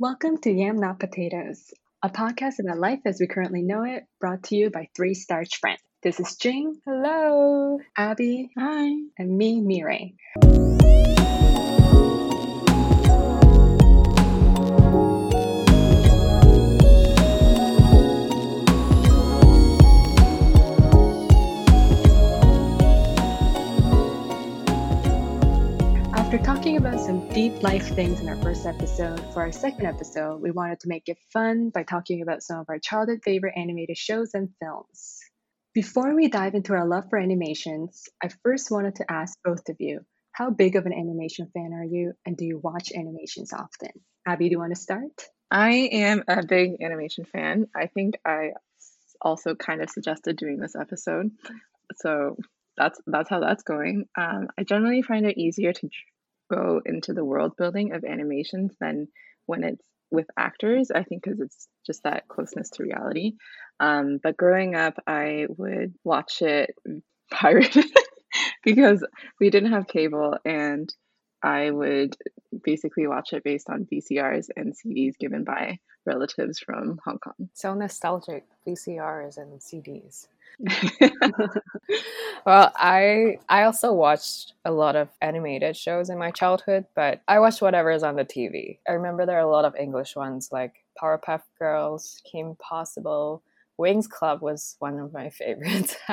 Welcome to Yam Not Potatoes, a podcast about life as we currently know it, brought to you by three starch friends. This is Jing, Hello. Abby, Hi. and me, Mireille. Deep life things in our first episode, for our second episode, we wanted to make it fun by talking about some of our childhood favorite animated shows and films. Before we dive into our love for animations, I first wanted to ask both of you how big of an animation fan are you, and do you watch animations often? Abby, do you want to start? I am a big animation fan. I think I also kind of suggested doing this episode. So that's that's how that's going. Um, I generally find it easier to go into the world building of animations than when it's with actors. I think because it's just that closeness to reality. Um, but growing up, I would watch it pirated because we didn't have cable and I would basically watch it based on VCRs and CDs given by relatives from Hong Kong. So nostalgic VCRs and CDs. well, I I also watched a lot of animated shows in my childhood, but I watched whatever is on the TV. I remember there are a lot of English ones like Powerpuff Girls, Kim Possible, Winx Club was one of my favorites.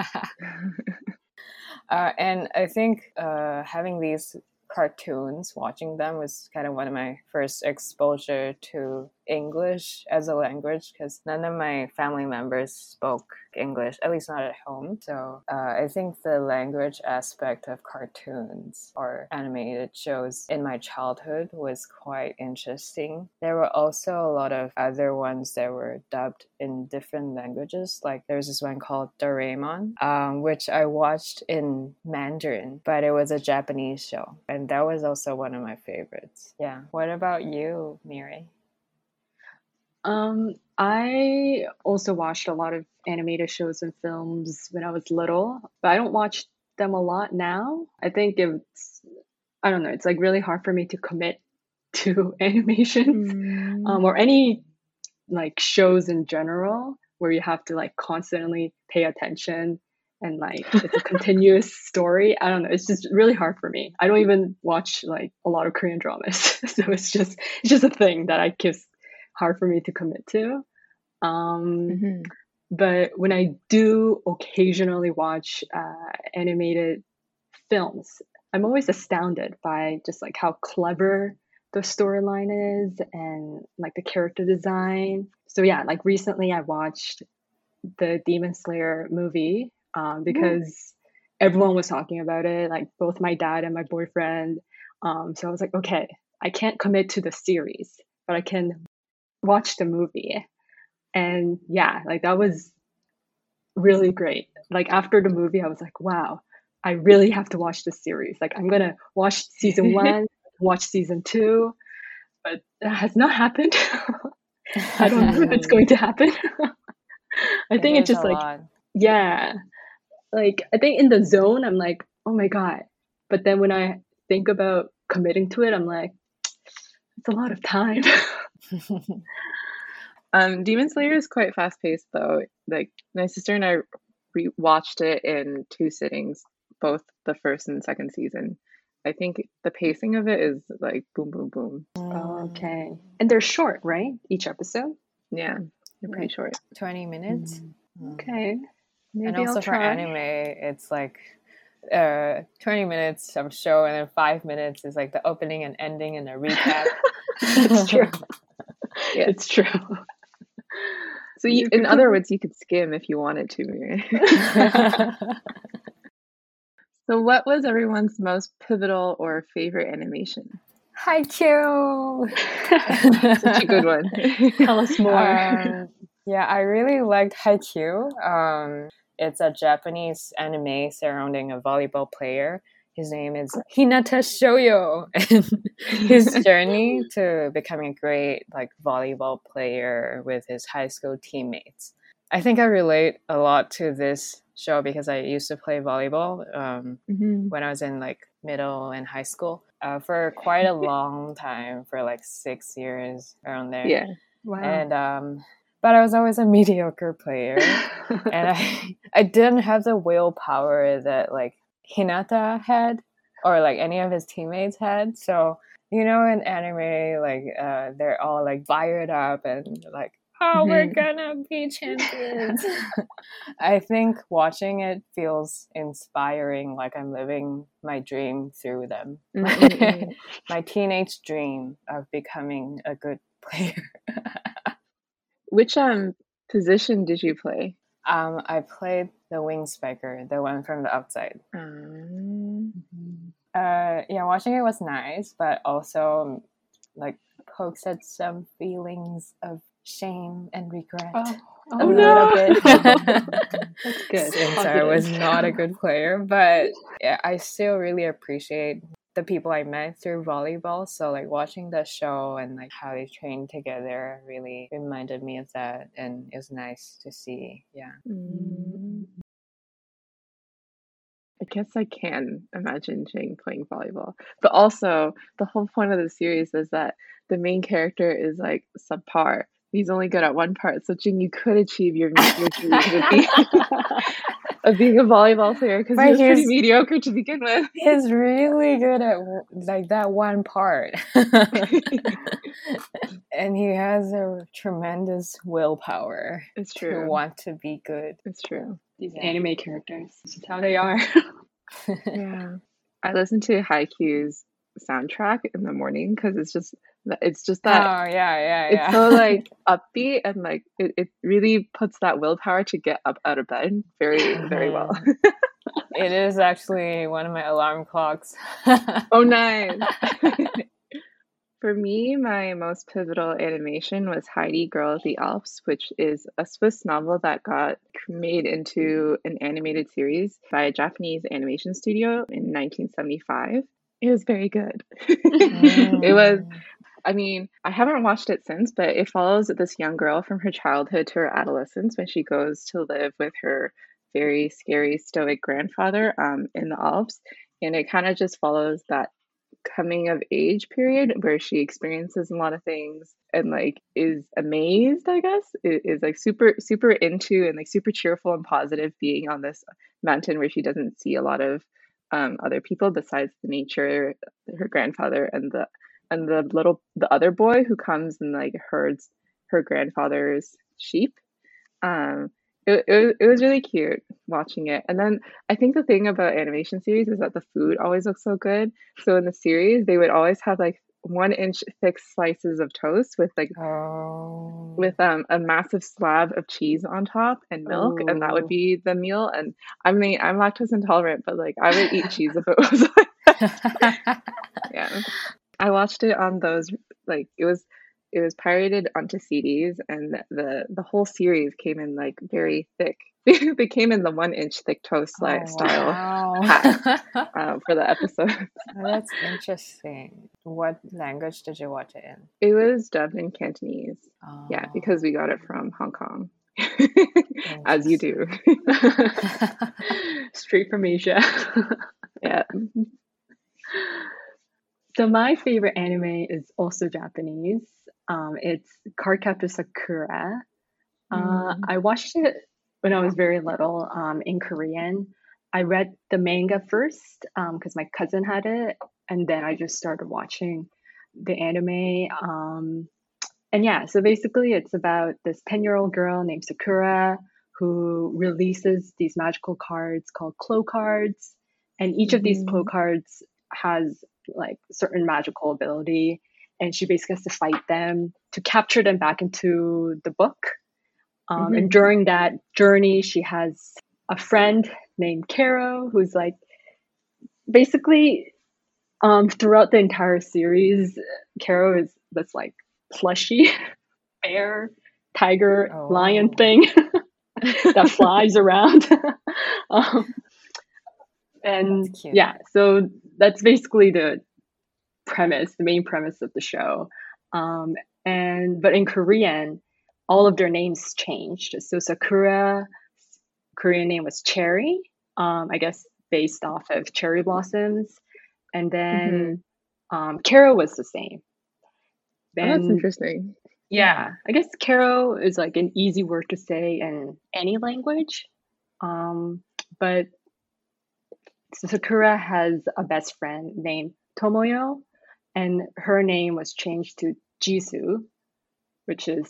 uh, and I think uh, having these cartoons, watching them was kind of one of my first exposure to English as a language because none of my family members spoke English, at least not at home. So uh, I think the language aspect of cartoons or animated shows in my childhood was quite interesting. There were also a lot of other ones that were dubbed in different languages. Like there's this one called Doraemon, um, which I watched in Mandarin, but it was a Japanese show. And that was also one of my favorites. Yeah. What about you, Miri? Um, I also watched a lot of animated shows and films when I was little, but I don't watch them a lot now. I think it's, I don't know, it's like really hard for me to commit to animations Mm. um, or any like shows in general where you have to like constantly pay attention and like it's a continuous story. I don't know. It's just really hard for me. I don't even watch like a lot of Korean dramas, so it's just it's just a thing that I guess hard for me to commit to. Um, Mhm. but when I do occasionally watch uh, animated films, I'm always astounded by just like how clever the storyline is and like the character design. So yeah, like recently I watched the Demon Slayer movie um, because everyone was talking about it, like both my dad and my boyfriend. Um, so I was like, okay, I can't commit to the series, but I can watch the movie. And yeah, like that was really great. Like after the movie, I was like, wow, I really have to watch this series. Like I'm gonna watch season one, watch season two, but that has not happened. I don't know if it's going to happen. I think it's just like lot. yeah, like I think in the zone, I'm like, oh my god. But then when I think about committing to it, I'm like, it's a lot of time. Um, Demon Slayer is quite fast paced though. Like my sister and I re- watched it in two sittings, both the first and second season. I think the pacing of it is like boom, boom, boom. oh, okay, and they're short, right? Each episode. Yeah, they're pretty short. 20 minutes. Mm. Okay, maybe and also I'll for anime, it's like uh, 20 minutes of show, and then five minutes is like the opening and ending and a recap. it's true. Yeah. It's true. So you, in other words, you could skim if you wanted to. So, what was everyone's most pivotal or favorite animation? Haikyuu! Such a good one. Tell us more. Um, yeah, I really liked Haikyuu. Um, it's a Japanese anime surrounding a volleyball player. His name is Hinata Shoyo, and his journey to becoming a great like volleyball player with his high school teammates. I think I relate a lot to this show because I used to play volleyball um, Mhm. when I was in like middle and high school. uh, for quite a long time, for like six years around there. Yeah. Wow. And um, but I was always a mediocre player, and I I didn't have the willpower that like Hinata had, or like any of his teammates had. So you know, in anime, like uh, they're all like fired up and like oh, we're Mhm. gonna be champions. I think watching it feels inspiring, like I'm living my dream through them. Mm-mm-mm. my teenage dream of becoming a good player. Which um position did you play? Um, I played the wing spiker, the one from the outside. Um, Uh, yeah, watching it was nice, but also like pokes at some feelings of shame and regret. oh, a oh, little bit. That's good. Since I was not a good player, but yeah, I still really appreciate the people I met through volleyball. So like watching the show and like how they trained together really reminded me of that, and it was nice to see. Yeah. mm. I guess I can imagine Jing playing volleyball. But also, the whole point of the series is that the main character is like subpar. He's only good at one part. So, Jing, you could achieve your, your dream of being, of being a volleyball player because But he was pretty mediocre to begin with. He's really good at like that one part. and he has a tremendous willpower It's to true. want to be good. It's true. These Yeah. anime characters. This is how they are. Yeah. I listen to Haikyuu's soundtrack in the morning because it's just it's just that oh that yeah, yeah, it's so like upbeat and like it, it really puts that willpower to get up out of bed very very well. Mm-hmm. it is actually one of my alarm clocks. oh nice. For me, my most pivotal animation was Heidi Girl of the Alps, which is a Swiss novel that got made into an animated series by a Japanese animation studio in 1975. It was very good. it was Mm. I mean, I haven't watched it since, but it follows this young girl from her childhood to her adolescence when she goes to live with her very scary stoic grandfather um, in the Alps. And it kind of just follows that coming of age period where she experiences a lot of things and like is amazed, I guess, is like super, super into and like super cheerful and positive being on this mountain where she doesn't see a lot of um, other people besides the nature, her grandfather and the and the little the other boy who comes and like herds her grandfather's sheep. Um it, it, was- it was really cute watching it. And then i think the thing about animation series is that the food always looks so good. So in the series they would always have like one inch thick slices of toast with like Oh. with um a massive slab of cheese on top and milk and that would be the meal. And i mean i'm lactose intolerant but like i would eat cheese if it was like yeah. I watched it on those like it was it was pirated onto cds and the the whole series came in like very thick they came in the one inch thick toast Oh, style wow. uh, for the episode Oh, That's interesting. What language did you watch it in? it was dubbed in cantonese yeah Oh, because we got it from hong kong as you do Straight from Asia. yeah so my favorite anime is also Japanese. Um, it's Cardcaptor Sakura. Uh, Mm. I watched it when I was very little um, in Korean. I read the manga first because my cousin had it, and then I just started watching the anime. Um, and yeah, so basically, it's about this 10 year old girl named Sakura who releases these magical cards called Clow cards. And each of these Clow Mhm. cards has like certain magical ability. And she basically has to fight them to capture them back into the book. Um, And Mhm. during that journey, she has a friend named Kero who's like basically um, throughout the entire series, Kero is this like plushy bear, tiger, lion Oh. thing that flies around. um, and yeah, so that's basically the premise, the main premise of the show. Um, and but in Korean, all of their names changed. So Sakura, Korean name was Cherry. Um, I guess based off of cherry blossoms, and then Um, Kero was the same. Oh, that's interesting. Yeah, I guess Kero is like an easy word to say in any language. Um, but Sakura has a best friend named Tomoyo, and her name was changed to Jisoo, which is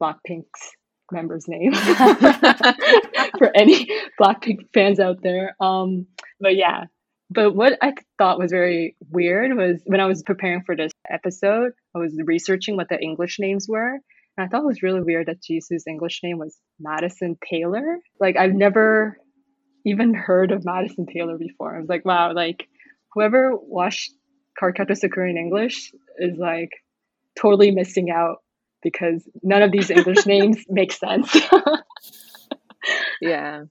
Blackpink's member's name for any Blackpink fans out there. Um, but yeah, but what I thought was very weird was when I was preparing for this episode, I was researching what the English names were. And I thought it was really weird that Jisoo's English name was Madison Taylor. Like I've never even heard of Madison Taylor before. I was like, wow, like whoever watched Cardcaptor Sakura in English is like totally missing out because none of these English names make sense. yeah.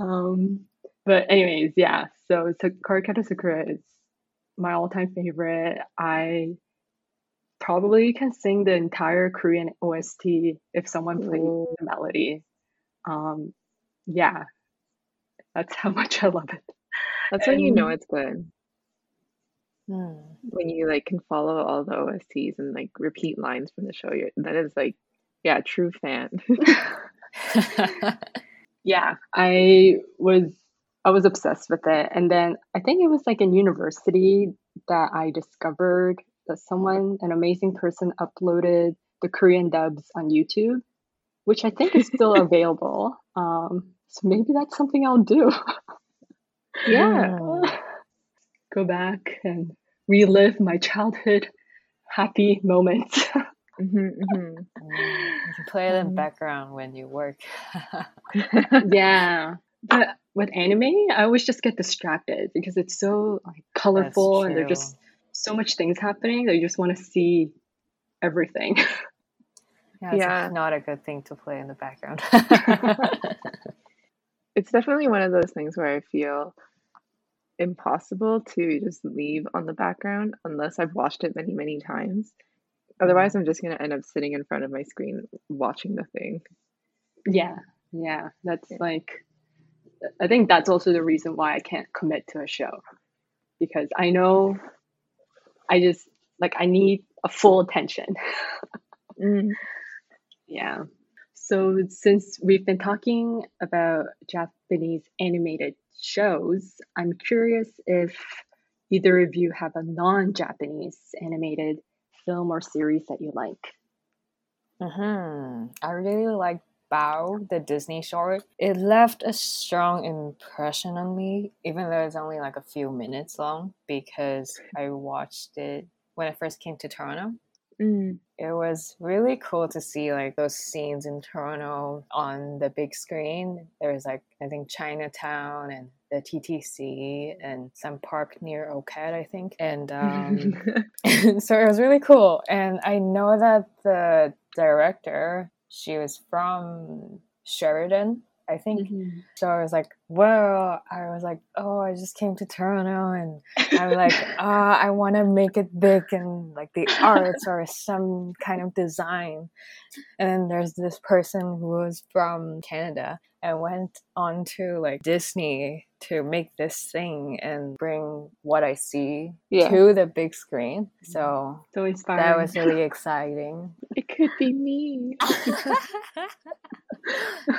Um, but anyways, yeah. So, Cardcaptor Sakura is my all-time favorite. I probably can sing the entire Korean OST if someone plays the melody. Um, yeah, that's how much I love it. That's when you know it's good. Hmm. When you like can follow all the OSTs and like repeat lines from the show, you're, that is like, yeah, true fan. yeah, I was I was obsessed with it, and then I think it was like in university that I discovered that someone, an amazing person, uploaded the Korean dubs on YouTube, which I think is still available. Um, so maybe that's something I'll do. yeah. Go back and relive my childhood happy moments. mm-hmm, mm-hmm. You can play it in um, background when you work. yeah. But with anime, I always just get distracted because it's so like colorful and there's just so much things happening that you just want to see everything. Yeah, it's yeah. not a good thing to play in the background it's definitely one of those things where I feel impossible to just leave on the background unless I've watched it many, many times. Otherwise, mm-hmm. I'm just going to end up sitting in front of my screen watching the thing. Yeah, yeah. That's yeah. like, I think that's also the reason why I can't commit to a show because I know I just, like, I need a full attention. mm. Yeah. So, since we've been talking about Japanese animated shows, I'm curious if either of you have a non Japanese animated film or series that you like. Mm-hmm. I really like Bao, the Disney short. It left a strong impression on me, even though it's only like a few minutes long, because I watched it when I first came to Toronto. Mm. It was really cool to see like those scenes in Toronto on the big screen. There was like I think Chinatown and the TTC and some park near OCAD, I think. And um, so it was really cool. And I know that the director, she was from Sheridan, I think. Mm-hmm. So I was like, well, I was like, oh, I just came to Toronto and I'm like, ah, uh, I want to make it big in like the arts or some kind of design. And then there's this person who was from Canada and went on to like Disney to make this thing and bring what I see yeah. to the big screen. So, so inspiring. that was really exciting. It could be me.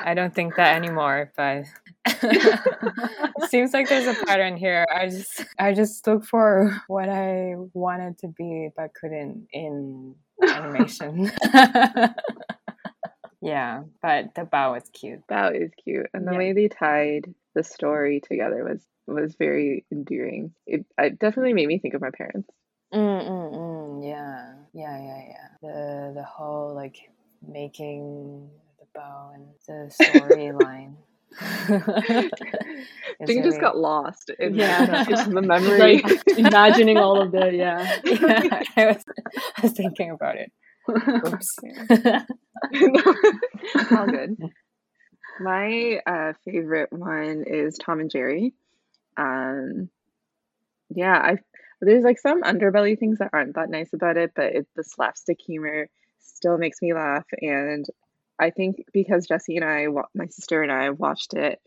I don't think that anymore, but seems like there's a pattern here. I just I just look for what I wanted to be but couldn't in animation. yeah, but the Bao is cute. Bao is cute, and the yeah. way they tied the story together was was very endearing. It, it definitely made me think of my parents. Mm, mm, mm, yeah, yeah, yeah, yeah. The the whole like making Bao and the storyline. I think just got lost in yeah. the, the memory. Like imagining all of the yeah. yeah I was I was thinking about it. Oops. all good. My uh, favorite one is Tom and Jerry. Um, yeah, I there's like some underbelly things that aren't that nice about it, but it, the slapstick humor still makes me laugh, and I think because Jesse and I, my sister and I, watched it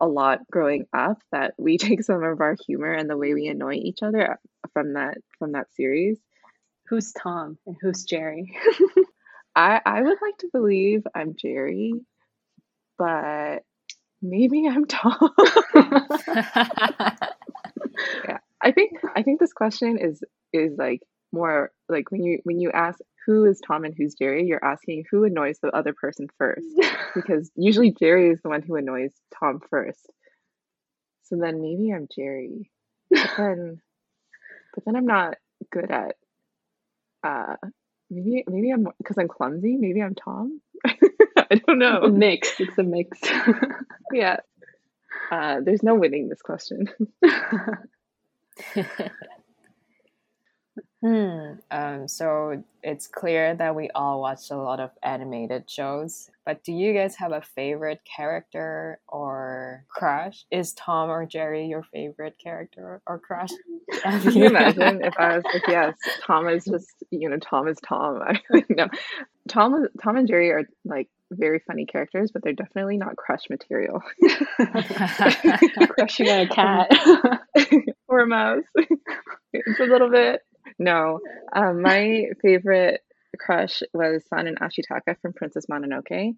a lot growing up that we take some of our humor and the way we annoy each other from that from that series. Who's Tom and who's Jerry? I I would like to believe I'm Jerry, but maybe I'm Tom. yeah. I think I think this question is is like more like when you when you ask who is Tom and who's Jerry, you're asking who annoys the other person first. because usually Jerry is the one who annoys Tom first. So then maybe I'm Jerry. But then but then I'm not good at uh maybe maybe I'm because I'm clumsy, maybe I'm Tom. I don't know. It's a mix. It's a mix. yeah. Uh, there's no winning this question. Hmm. Um, so it's clear that we all watch a lot of animated shows, but do you guys have a favorite character or crush? Is Tom or Jerry your favorite character or crush? Can you imagine if I was like, yes, Tom is just, you know, Tom is Tom. I know. Tom, Tom and Jerry are like very funny characters, but they're definitely not crush material. Crushing on a cat or a mouse. it's a little bit no, um, my favorite crush was San and Ashitaka from Princess Mononoke.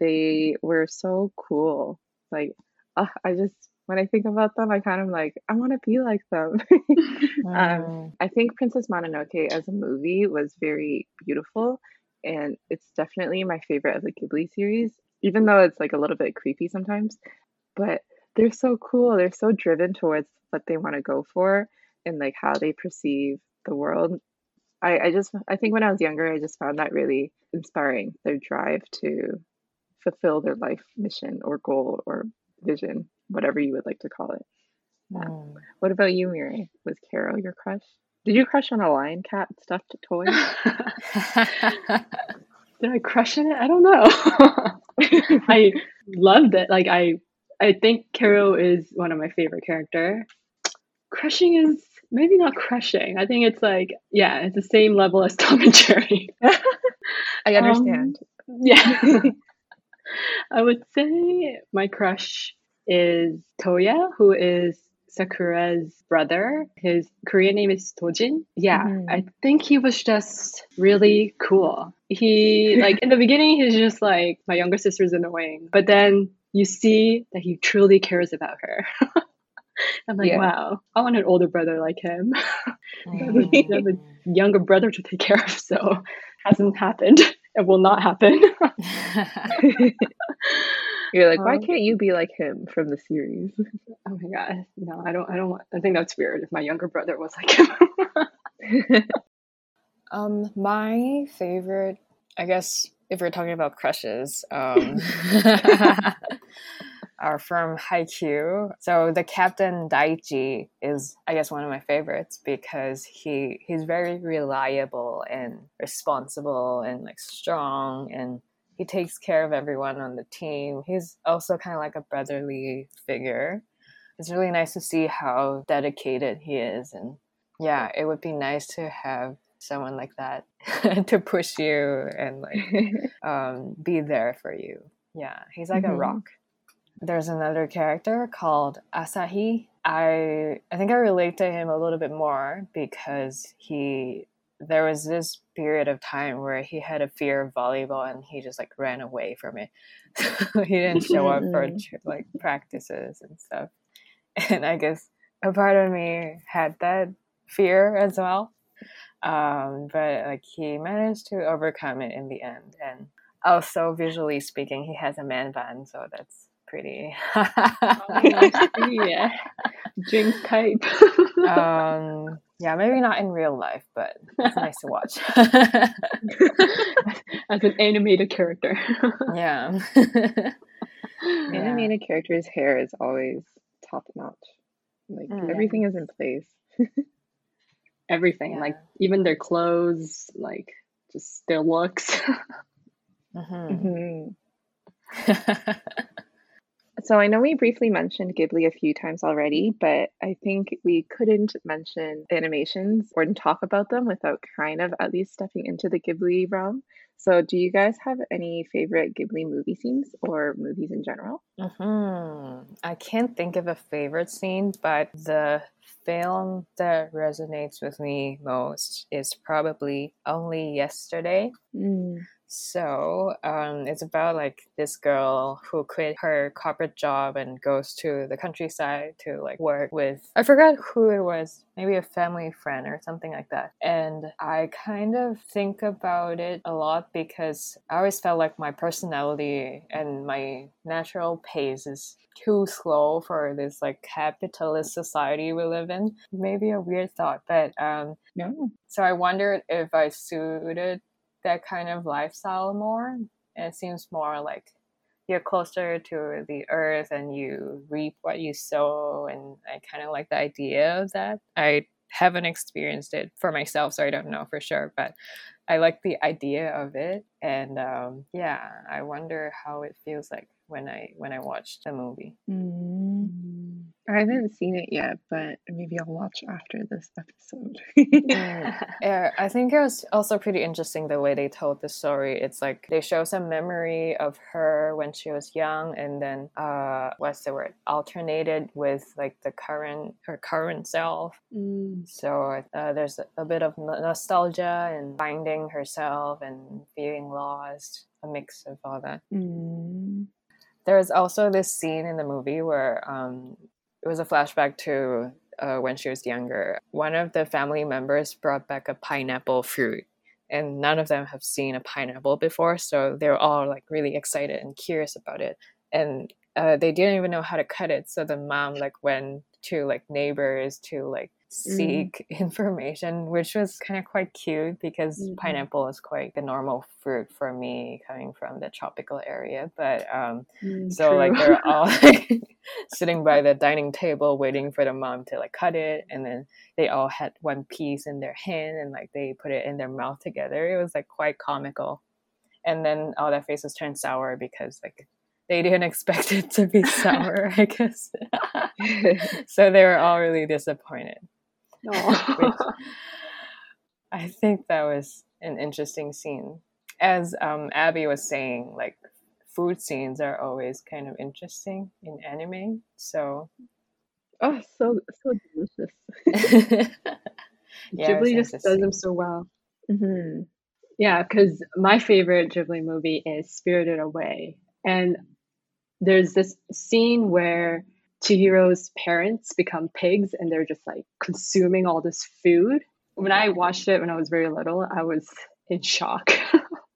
They were so cool. Like, uh, I just when I think about them, I kind of like I want to be like them. um, mm. I think Princess Mononoke as a movie was very beautiful, and it's definitely my favorite of the Ghibli series. Even though it's like a little bit creepy sometimes, but they're so cool. They're so driven towards what they want to go for and like how they perceive the world. I, I just I think when I was younger, I just found that really inspiring. Their drive to fulfill their life mission or goal or vision, whatever you would like to call it. Mm. What about you, Miri? Was Carol your crush? Did you crush on a lion cat stuffed toy? Did I crush on it? I don't know. I loved it. Like I I think Carol is one of my favorite character. Crushing is maybe not crushing. I think it's like, yeah, it's the same level as Tom and Jerry. I understand. Um, yeah. I would say my crush is Toya, who is Sakura's brother. His Korean name is Tojin. Yeah, mm-hmm. I think he was just really cool. He, like, in the beginning, he's just like, my younger sister's annoying. But then you see that he truly cares about her. I'm like, yeah. wow, I want an older brother like him. I have a younger brother to take care of, so hasn't happened. It will not happen. You're like, why um, can't you be like him from the series? Oh my god, no, I don't. I don't. Want, I think that's weird. If my younger brother was like him. um, my favorite, I guess, if we're talking about crushes, um, are from Haikyuu. So the captain Daichi is, I guess, one of my favorites because he he's very reliable and responsible and like strong and he takes care of everyone on the team. He's also kind of like a brotherly figure. It's really nice to see how dedicated he is and yeah, it would be nice to have someone like that to push you and like um, be there for you. Yeah, he's like mm-hmm. a rock there's another character called Asahi. I I think I relate to him a little bit more because he there was this period of time where he had a fear of volleyball and he just like ran away from it. he didn't show up for like practices and stuff. And I guess a part of me had that fear as well. Um, but like he managed to overcome it in the end. And also visually speaking, he has a man bun, so that's pretty. yeah, Jing's type. um, yeah, maybe not in real life, but it's nice to watch. As an animated character. yeah. Animated yeah. character's hair is always top notch. Like mm, everything is in place. everything, yeah. like even their clothes, like just their looks. Mm-hmm. Mm-hmm. So I know we briefly mentioned Ghibli a few times already, but I think we couldn't mention animations or talk about them without kind of at least stepping into the Ghibli realm. So, do you guys have any favorite Ghibli movie scenes or movies in general? Mm-hmm. I can't think of a favorite scene, but the film that resonates with me most is probably Only Yesterday. Mm. So um, it's about like this girl who quit her corporate job and goes to the countryside to like work with I forgot who it was, maybe a family friend or something like that. And I kind of think about it a lot because I always felt like my personality and my natural pace is too slow for this like capitalist society we live in. Maybe a weird thought, but um, No. so I wondered if I suited that kind of lifestyle more. It seems more like you're closer to the earth and you reap what you sow. And I kind of like the idea of that. I haven't experienced it for myself, so I don't know for sure, but I like the idea of it. And um, yeah, I wonder how it feels like when I when I watched the movie. Mm. I haven't seen it yet, but maybe I'll watch after this episode. Yeah, I think it was also pretty interesting the way they told the story. It's like they show some memory of her when she was young, and then uh, what's the word? Alternated with like the current her current self. Mm. So uh, there's a bit of nostalgia and finding herself and feeling lost, a mix of all that. Mm. There's also this scene in the movie where um, it was a flashback to uh, when she was younger. One of the family members brought back a pineapple fruit, and none of them have seen a pineapple before, so they're all like really excited and curious about it. And uh, they didn't even know how to cut it, so the mom like went to like neighbors to like seek information, which was kind of quite cute because Mhm. pineapple is quite the normal fruit for me coming from the tropical area. But um, Mm, so like they're all like, sitting by the dining table waiting for the mom to like cut it, and then they all had one piece in their hand and like they put it in their mouth together. It was like quite comical, and then all their faces turned sour because like they didn't expect it to be sour, I guess. so they were all really disappointed. Aw. I think that was an interesting scene. As um, Abby was saying, like food scenes are always kind of interesting in anime. So oh, so so delicious. Yeah, Ghibli just does them so well. hmm Yeah, because my favorite Ghibli movie is Spirited Away. And there's this scene where Chihiro's parents become pigs and they're just like consuming all this food. When I watched it when I was very little, I was in shock.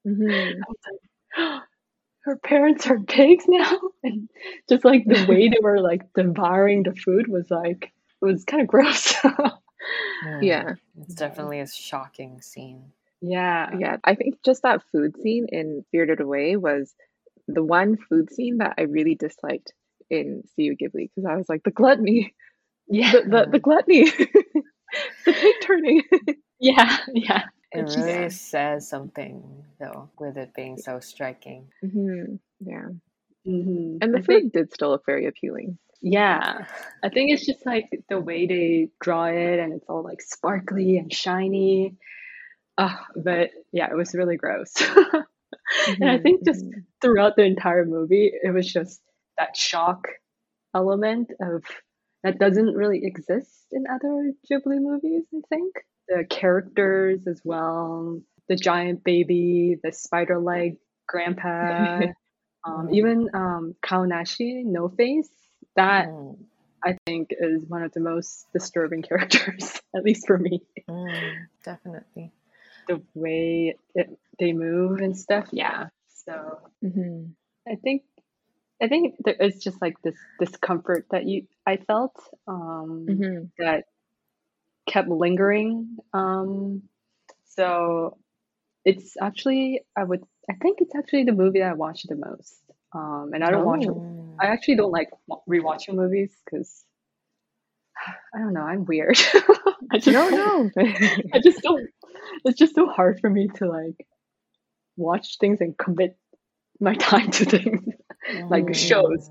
hmm I was like, her parents are pigs now? And just like the way they were like devouring the food was like, it was kind of gross. Hmm, Yeah, it's definitely a shocking scene. yeah. yeah. I think just that food scene in Spirited Away was the one food scene that I really disliked in Studio Ghibli because I was like the gluttony, Yeah. the the, the gluttony, the pig turning. Yeah. Yeah. It It's really just- says something though, with it being so striking. hmm Yeah, Mhm. and the I food think- did still look very appealing. Yeah, I think it's just like the way they draw it, and it's all like sparkly and shiny. Uh, but yeah, it was really gross. And I Mhm, think just mhm. throughout the entire movie, it was just that shock element of that doesn't really exist in other Ghibli movies, I think. The characters as well, the giant baby, the spider leg grandpa, um, even um, Kaonashi, No Face, that Mm, I think is one of the most disturbing characters, at least for me. mm, definitely. The way it, they move and stuff, yeah. So Mhm. I think I think it's just like this discomfort that you I felt um, Mhm. that kept lingering. Um, so it's actually I would I think it's actually the movie that I watched the most. Um, and I don't watch Mm. I actually don't like rewatching movies because I don't know I'm weird. I just No, no. I just don't. It's just so hard for me to like watch things and commit my time to things like shows,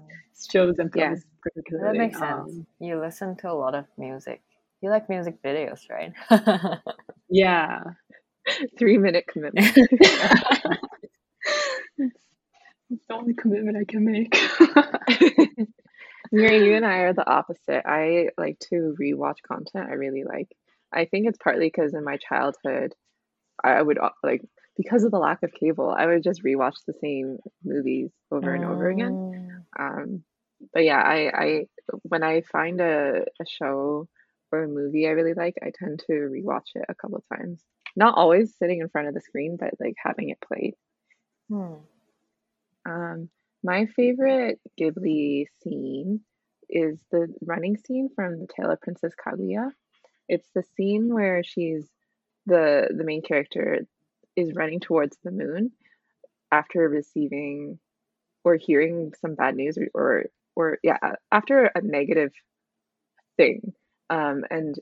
shows and things. Yeah. That makes um, sense. Um, you listen to a lot of music. You like music videos, right? yeah, three minute commitment. it's the only commitment I can make. Mary, you and I are the opposite. I like to rewatch content. I really like. I think it's partly because in my childhood, I would uh, like because of the lack of cable, I would just rewatch the same movies over and over again. Mm. Um, but yeah, I, I when I find a, a show or a movie I really like, I tend to rewatch it a couple of times. Not always sitting in front of the screen, but like having it played. Hmm. Um, my favorite Ghibli scene is the running scene from The Tale of Princess Kaguya. It's the scene where she's the the main character is running towards the moon after receiving or hearing some bad news or or, yeah, after a negative thing. Um, and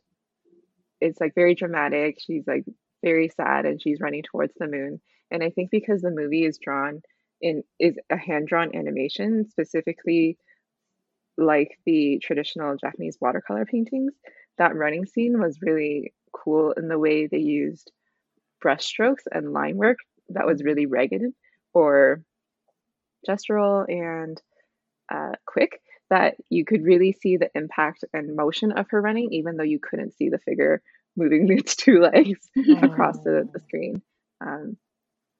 it's like very dramatic. She's like very sad and she's running towards the moon. And I think because the movie is drawn in is a hand drawn animation, specifically like the traditional Japanese watercolor paintings, that running scene was really cool in the way they used brushstrokes and line work that was really ragged or gestural and uh, quick that you could really see the impact and motion of her running, even though you couldn't see the figure moving its two legs across the, the screen. Um,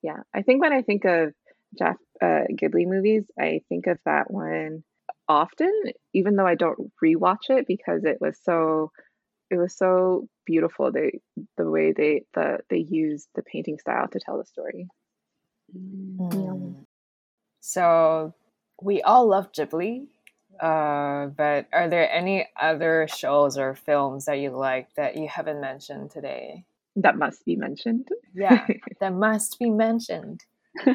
yeah, I think when I think of Jeff uh, Ghibli movies, I think of that one often, even though I don't rewatch it because it was so it was so beautiful. They the way they the they used the painting style to tell the story. Mm. So we all love Ghibli, uh, but are there any other shows or films that you like that you haven't mentioned today? That must be mentioned. Yeah, that must be mentioned.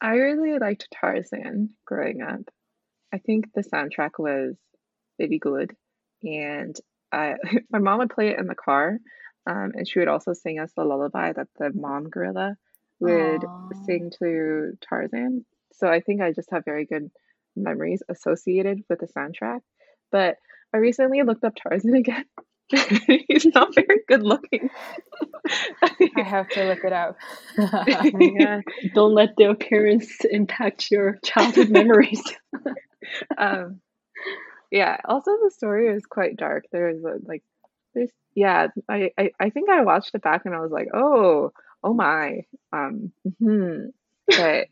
I really liked Tarzan growing up. I think the soundtrack was really good, and I, my mom would play it in the car, um, and she would also sing us the lullaby that the mom gorilla would Aww. sing to Tarzan. So I think I just have very good memories associated with the soundtrack. But I recently looked up Tarzan again. He's not very good looking. I have to look it up. yeah, don't let the appearance impact your childhood memories. um, yeah. Also, the story is quite dark. There's a, like, there's yeah. I, I I think I watched it back and I was like, oh, oh my. Um, hmm but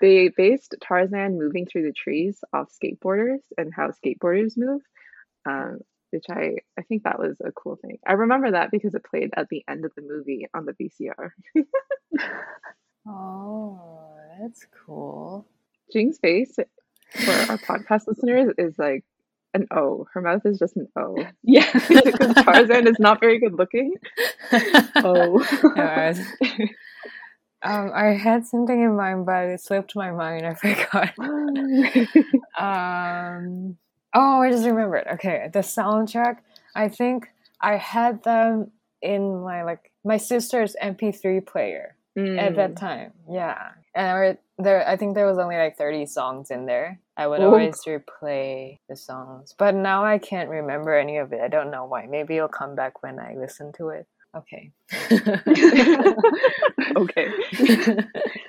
they based Tarzan moving through the trees off skateboarders and how skateboarders move. Um, which I I think that was a cool thing. I remember that because it played at the end of the movie on the VCR. oh, that's cool. Jing's face for our podcast listeners is like an O. Her mouth is just an O. Yeah. because Tarzan is not very good looking. oh. Um, I had something in mind, but it slipped my mind. I forgot. Um, oh, I just remembered. Okay, the soundtrack. I think I had them in my like my sister's MP3 player at that Mm. time. Yeah, and I there. I think there was only like thirty songs in there. I would Oh. always replay the songs, but now I can't remember any of it. I don't know why. Maybe it'll come back when I listen to it. Okay. okay.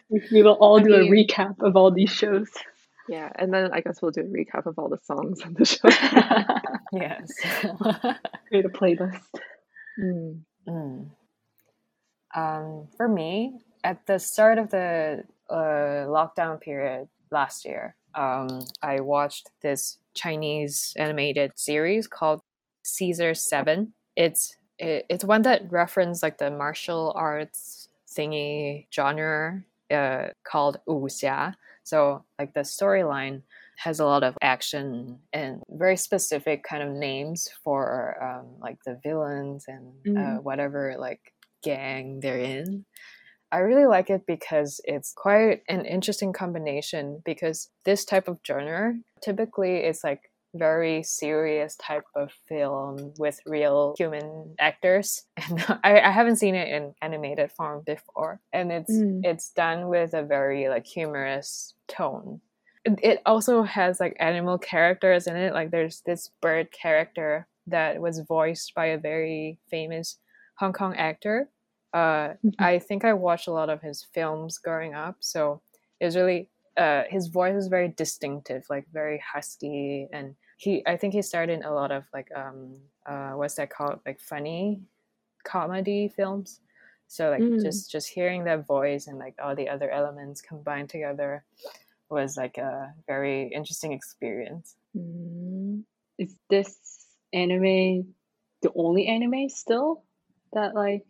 we will all I do a recap of all these shows. Yeah, and then I guess we'll do a recap of all the songs on the show. yes. Create a playlist. Mm. Mm. Um, for me, at the start of the uh, lockdown period last year, um, I watched this Chinese animated series called Scissor Seven. It's it, it's one that referenced like the martial arts thingy genre uh, called wuxia. So like the storyline has a lot of action and very specific kind of names for um, like the villains and uh, Mhm. whatever like gang they're in. I really like it because it's quite an interesting combination because this type of genre typically is like very serious type of film with real human actors. And I, I haven't seen it in animated form before. And it's Mm. it's done with a very like humorous tone. It- it also has like animal characters in it. Like there's this bird character that was voiced by a very famous hong kong actor uh, Mhm. i think i watched a lot of his films growing up so it was really uh, his voice is very distinctive, like very husky, and he I think he starred in a lot of like um uh what's that called like funny comedy films. So like Mm. just just hearing that voice and like all the other elements combined together was like a very interesting experience. Mm. Is this anime the only anime still that like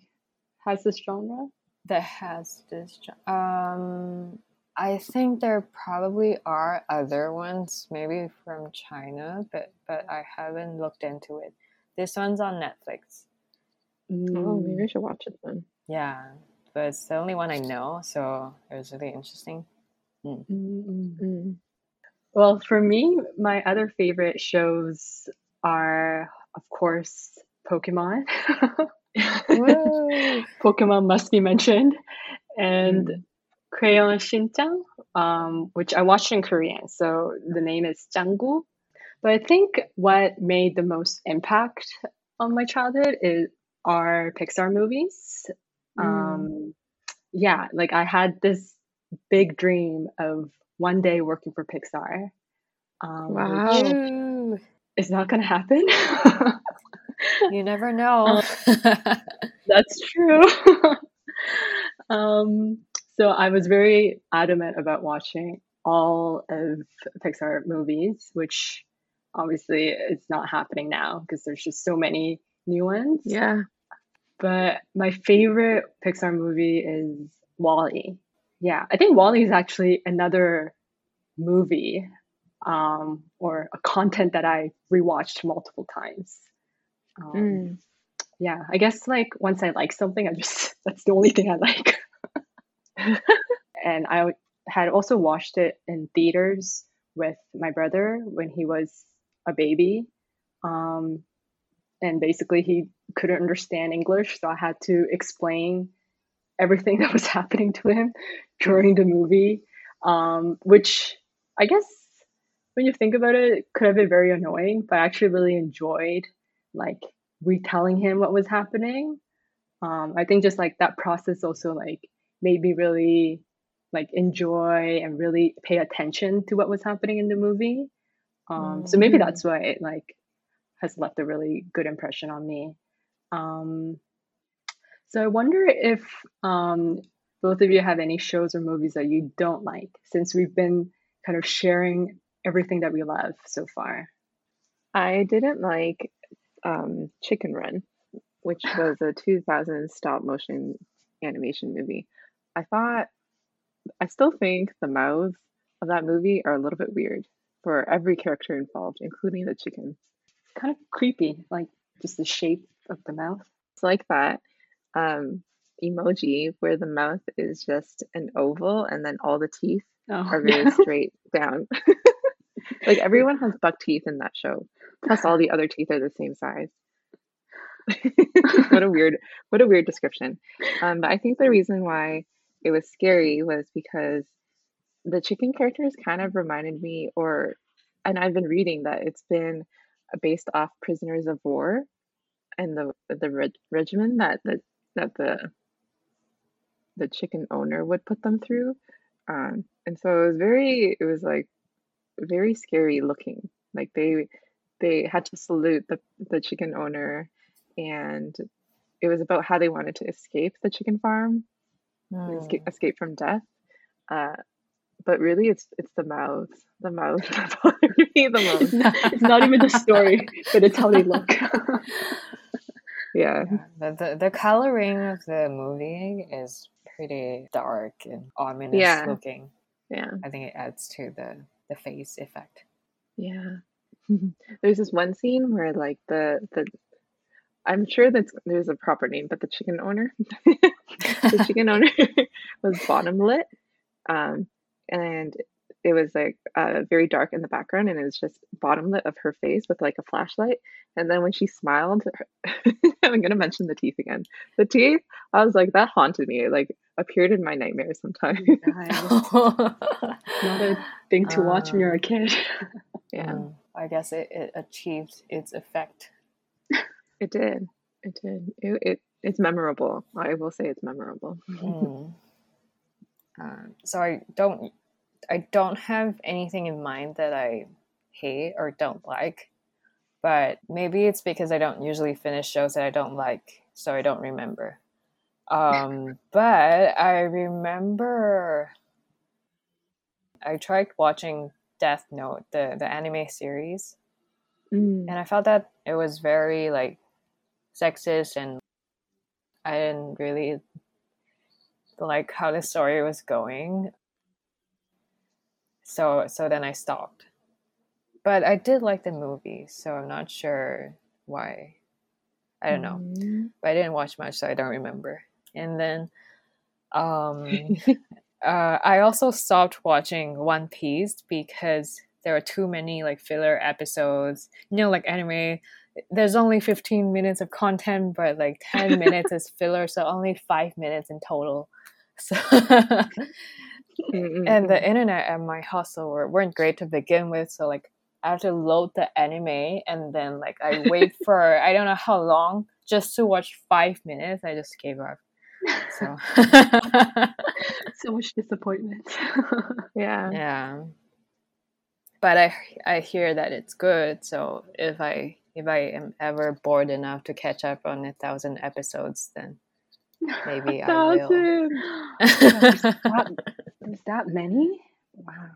has this genre? that has this gen- um i think there probably are other ones maybe from china but but i haven't looked into it this one's on netflix Oh, maybe I Mm. should watch it then. yeah but it's the only one i know so it was really interesting Mm, mm. Mm. Well, for me, my other favorite shows are, of course, Pokemon. Pokemon must be mentioned, and Mm. Crayon Shin-chan, um, which I watched in Korean. So the name is Janggu. But I think what made the most impact on my childhood is are Pixar movies. Mm. Um, yeah, like I had this big dream of one day working for Pixar. Um, Wow. It's not going to happen. you never know That's true. um, so I was very adamant about watching all of Pixar movies, which obviously is not happening now because there's just so many new ones. Yeah. But my favorite Pixar movie is WALL-E. Yeah, I think WALL-E is actually another movie um, or a content that I rewatched multiple times. Um, Mm. yeah, I guess like once I like something, I just that's the only thing I like. and I had also watched it in theaters with my brother when he was a baby. Um, and basically, he couldn't understand English, so I had to explain everything that was happening to him during the movie, um, which I guess when you think about it, it could have been very annoying, but I actually really enjoyed like retelling him what was happening. Um, I think just like that process also like made me really like enjoy and really pay attention to what was happening in the movie. Um, so maybe Mm. that's why it like has left a really good impression on me. Um, so I wonder if um, both of you have any shows or movies that you don't like, since we've been kind of sharing everything that we love so far. I didn't like um, Chicken Run, which was a 2000 stop motion animation movie. I thought, I still think the mouths of that movie are a little bit weird for every character involved, including the chickens. Kind of creepy, like just the shape of the mouth. It's like that um, emoji where the mouth is just an oval and then all the teeth Oh, are very straight down. like everyone has buck teeth in that show, plus all the other teeth are the same size. what a weird, what a weird description. Um, but I think the reason why it was scary was because the chicken characters kind of reminded me, or, and I've been reading that it's been based off prisoners of war, and the the reg- regimen that the that the the chicken owner would put them through. Um, and so it was very, it was like very scary looking. Like they they had to salute the the chicken owner, and it was about how they wanted to escape the chicken farm, and escape, Hmm. escape from death. Uh, but really, it's it's the mouth the mouth me the it's, most. not, it's not even the story, but it's how they look. Yeah, Yeah, the, the the coloring of the movie is pretty dark and ominous Yeah. looking. yeah, I think it adds to the the face effect. yeah. There's this one scene where like the the I'm sure that there's a proper name, but the chicken owner, the chicken owner was bottom lit, um, and it was like uh, very dark in the background, and it was just bottom lit of her face with like a flashlight. And then when she smiled, I'm gonna mention the teeth again. The teeth, I was like, that haunted me. It like appeared in my nightmares sometimes. Not a thing to watch when you're a kid. yeah, Mm, I guess it, it achieved its effect. it did. It did. It, it it's memorable. I will say it's memorable. Mm. Um, so I don't I don't have anything in mind that I hate or don't like, but maybe it's because I don't usually finish shows that I don't like, so I don't remember. Um, but I remember I tried watching Death Note, the the anime series, Mm. and I felt that it was very like sexist, and I didn't really like how the story was going. So so then I stopped. But I did like the movie, so I'm not sure why. I don't know. Mm. But I didn't watch much, so I don't remember. And then um uh, I also stopped watching One Piece because there were too many like filler episodes. You know, like anime, there's only 15 minutes of content, but like 10 minutes is filler, so only five minutes in total. So, and the internet and my hustle were, weren't great to begin with, so like I have to load the anime and then like I wait for I don't know how long just to watch five minutes. I just gave up. So so much disappointment. yeah. yeah but i i hear that it's good so if i if i am ever bored enough to catch up on a thousand episodes then maybe i will Thousand. there's, that, that many? Wow.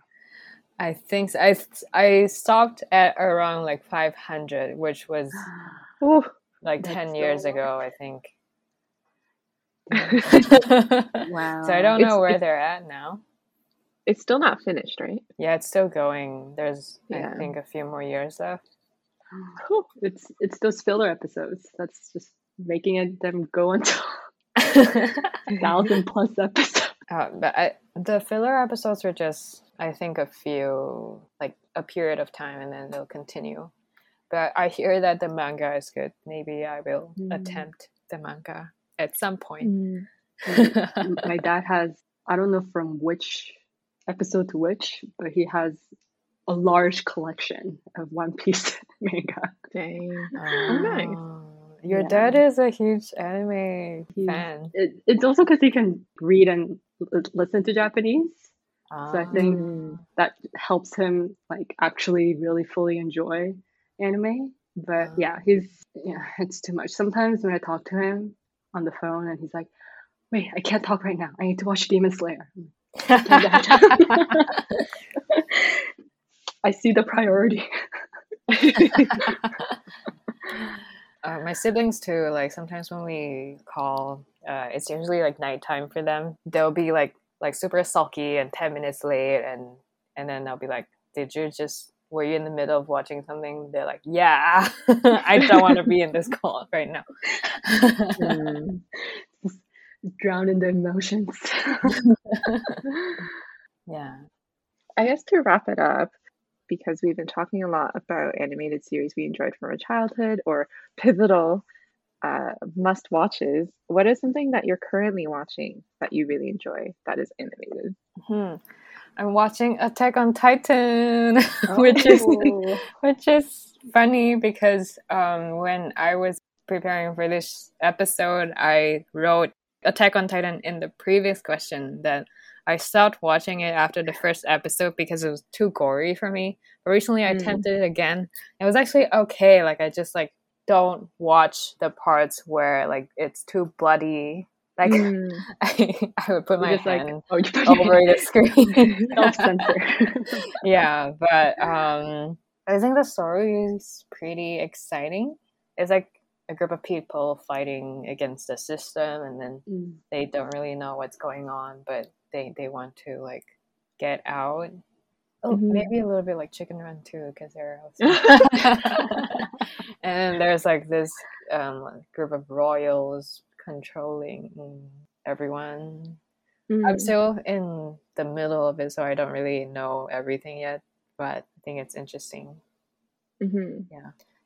i think so. i i stopped at around like 500 which was Ooh. like That's 10 years so ago i think Wow. so i don't It's- know where it's- they're at now It's still not finished, right? yeah it's still going there's Yeah. i think a few more years left It's it's those filler episodes. That's just making them go until thousand plus episodes. Uh, but I, the filler episodes are just, I think, a few, like a period of time, and then they'll continue. But I hear that the manga is good. Maybe I will Mm. attempt the manga at some point. Mm. My dad has I don't know from which episode to which, but he has a large collection of One Piece manga. Dang. oh, nice. Your Yeah. dad is a huge anime He's- fan. It, it's also because he can read and l- listen to Japanese. So I think Mm. that helps him like actually really fully enjoy anime. But Ah. yeah, he's yeah, it's too much. Sometimes when I talk to him on the phone and he's like, "Wait, I can't talk right now. I need to watch Demon Slayer." I see the priority. Uh, my siblings too. Like sometimes when we call, uh, it's usually like nighttime for them. They'll be like like super sulky and ten minutes late, and and then they'll be like, "Did you just were you in the middle of watching something?" They're like, "Yeah, I don't want to be in this call right now." Mm. Drown in the emotions. yeah. I guess to wrap it up, because we've been talking a lot about animated series we enjoyed from our childhood or pivotal uh, must watches, what is something that you're currently watching that you really enjoy that is animated? Hmm. I'm watching Attack on Titan, which is Oh. which is funny because um, when I was preparing for this episode, I wrote Attack on Titan in the previous question that I stopped watching it after the first episode because it was too gory for me. But recently, I Mm. attempted it again. It was actually okay. Like I just like don't watch the parts where like it's too bloody. Like Mm. I, I would put You're my just like, hand oh, over the screen. self censor. yeah, but um, I think the story is pretty exciting. It's like a group of people fighting against the system, and then Mm. they don't really know what's going on, but they they want to like get out. Oh, Mhm. maybe a little bit like Chicken Run too, because they're also and there's like this um, group of royals controlling everyone. I'm Mm. still in the middle of it, so I don't really know everything yet, but I think it's interesting. Mhm.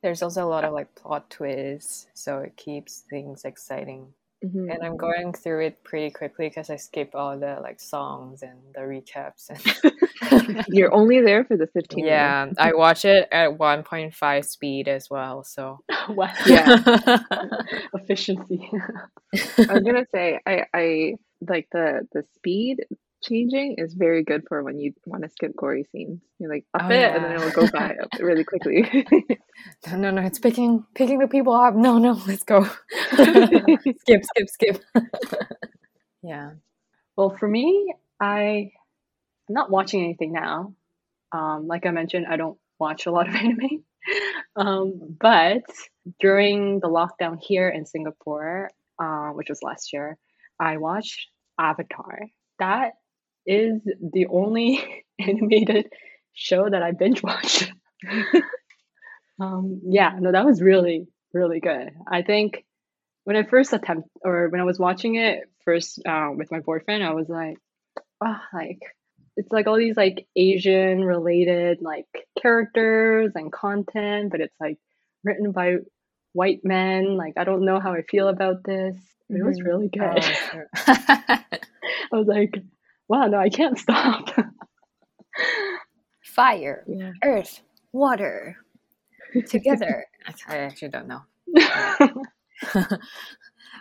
There's also a lot of like plot twists, so it keeps things exciting. Mhm. And I'm going through it pretty quickly because I skip all the like songs and the recaps. And You're only there for the 15 minutes. yeah, I watch it at 1.5 speed as well. So wow. Yeah. Efficiency. I was gonna say I I like the the speed changing is very good for when you want to skip gory scenes. You're like up Oh, it, and then it will go by really quickly. No, no, no, it's picking picking the people up. No, no, let's go. skip, skip, skip. yeah. Well, for me, I I'm not watching anything now. Um, like I mentioned, I don't watch a lot of anime. Um, but during the lockdown here in Singapore, uh, which was last year, I watched Avatar. That is the only animated show that I binge watched. um, yeah, no, that was really, really good. I think when I first attempt or when I was watching it first uh, with my boyfriend, I was like, oh, like it's like all these like Asian related like characters and content, but it's like written by white men. Like I don't know how I feel about this. It was Mhm. really good. Oh, sure. I was like, wow, no, I can't stop. Fire, yeah. earth, water, together. I actually don't know.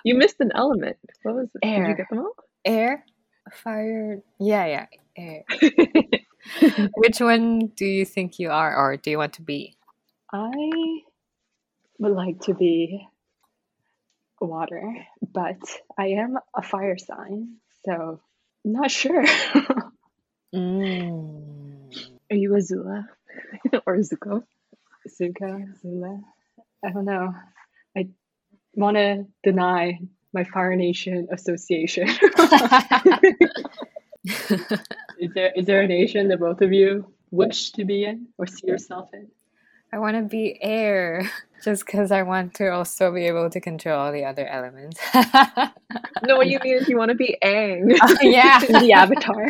You missed an element. What was it? Did you get them all? Air, fire. Yeah, yeah. Air. Which one do you think you are, or do you want to be? I would like to be water, but I am a fire sign, so I'm not sure. Mm. Are you Azula or Zuko? Zuko, Zula. I don't know. I want to deny my Fire Nation association. is there is there a nation that both of you wish to be in or see yourself in? I want to be air, just because I want to also be able to control all the other elements. No, what you mean is you want to be Aang. Oh, yeah, the Avatar.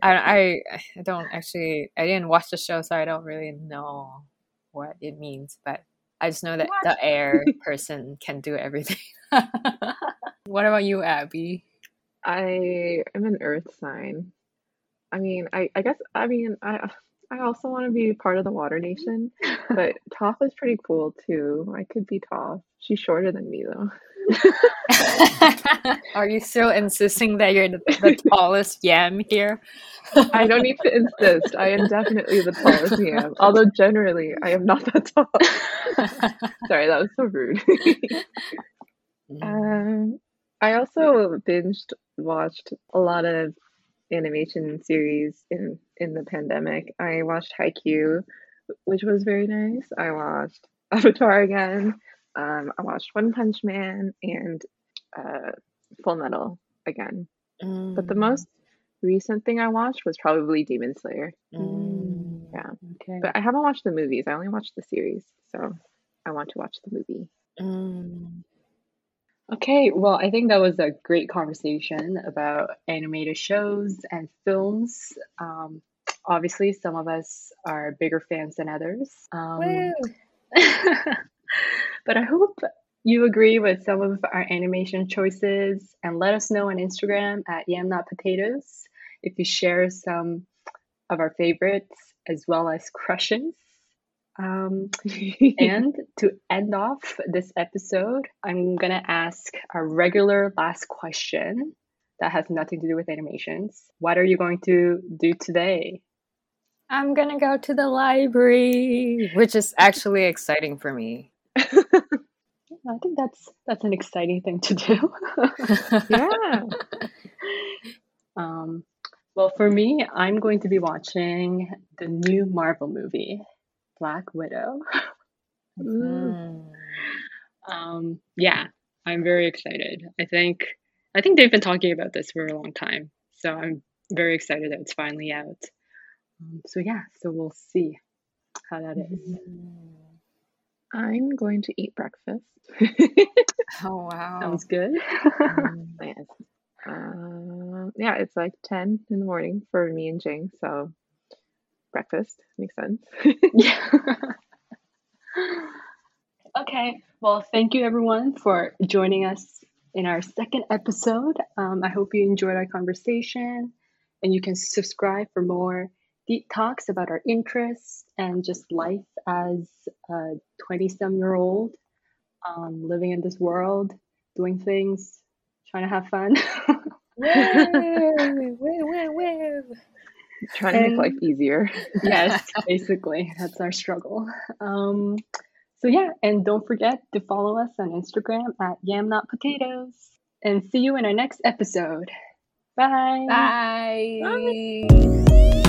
I, I I don't actually I didn't watch the show, so I don't really know what it means. But I just know that What? the air person can do everything. what about you, Abby? I am an earth sign. I mean, I, I guess I mean I I also want to be part of the water nation, but Toph is pretty cool too. I could be Toph. She's shorter than me though. Are you still insisting that you're the, the tallest yam here? I don't need to insist. I am definitely the tallest yam. Although generally I am not that tall. Sorry, that was so rude. um, I also binged watched a lot of animation series in in the pandemic. I watched Haikyuu, which was very nice. I watched Avatar again. Um, I watched One Punch Man and uh, Full Metal again. But the Mm, most recent thing I watched was probably Demon Slayer. mm. Yeah. Okay. But I haven't watched the movies. I only watched the series, so I want to watch the movie. Mm. Okay, well, I think that was a great conversation about animated shows and films. Um, obviously, some of us are bigger fans than others. Um, Woo! but I hope you agree with some of our animation choices and let us know on Instagram at Yam Not Potatoes if you share some of our favorites as well as crushes. Um, and to end off this episode, I'm going to ask our regular last question that has nothing to do with animations. What are you going to do today? I'm gonna go to the library, which is actually exciting for me. I think that's that's an exciting thing to do. yeah. um, well, for me, I'm going to be watching the new Marvel movie, Black Widow. Mm. Um, yeah, I'm very excited. I think I think they've been talking about this for a long time, so I'm very excited that it's finally out. Um, so yeah, so we'll see how that is. I'm going to eat breakfast. Oh wow. Sounds good. Mm. yes. Um, yeah, it's like 10 in the morning for me and Jing, so breakfast makes sense. yeah. okay. Well, thank you everyone for joining us in our second episode. Um, I hope you enjoyed our conversation, and you can subscribe for more deep talks about our interests and just life as a 20 some year old um, living in this world, doing things, trying to have fun. Yay! Woo! Trying to make life easier. yes, basically, that's our struggle. Um, so yeah, and don't forget to follow us on Instagram at Yam Not Potatoes. And see you in our next episode. Bye. Bye. Bye.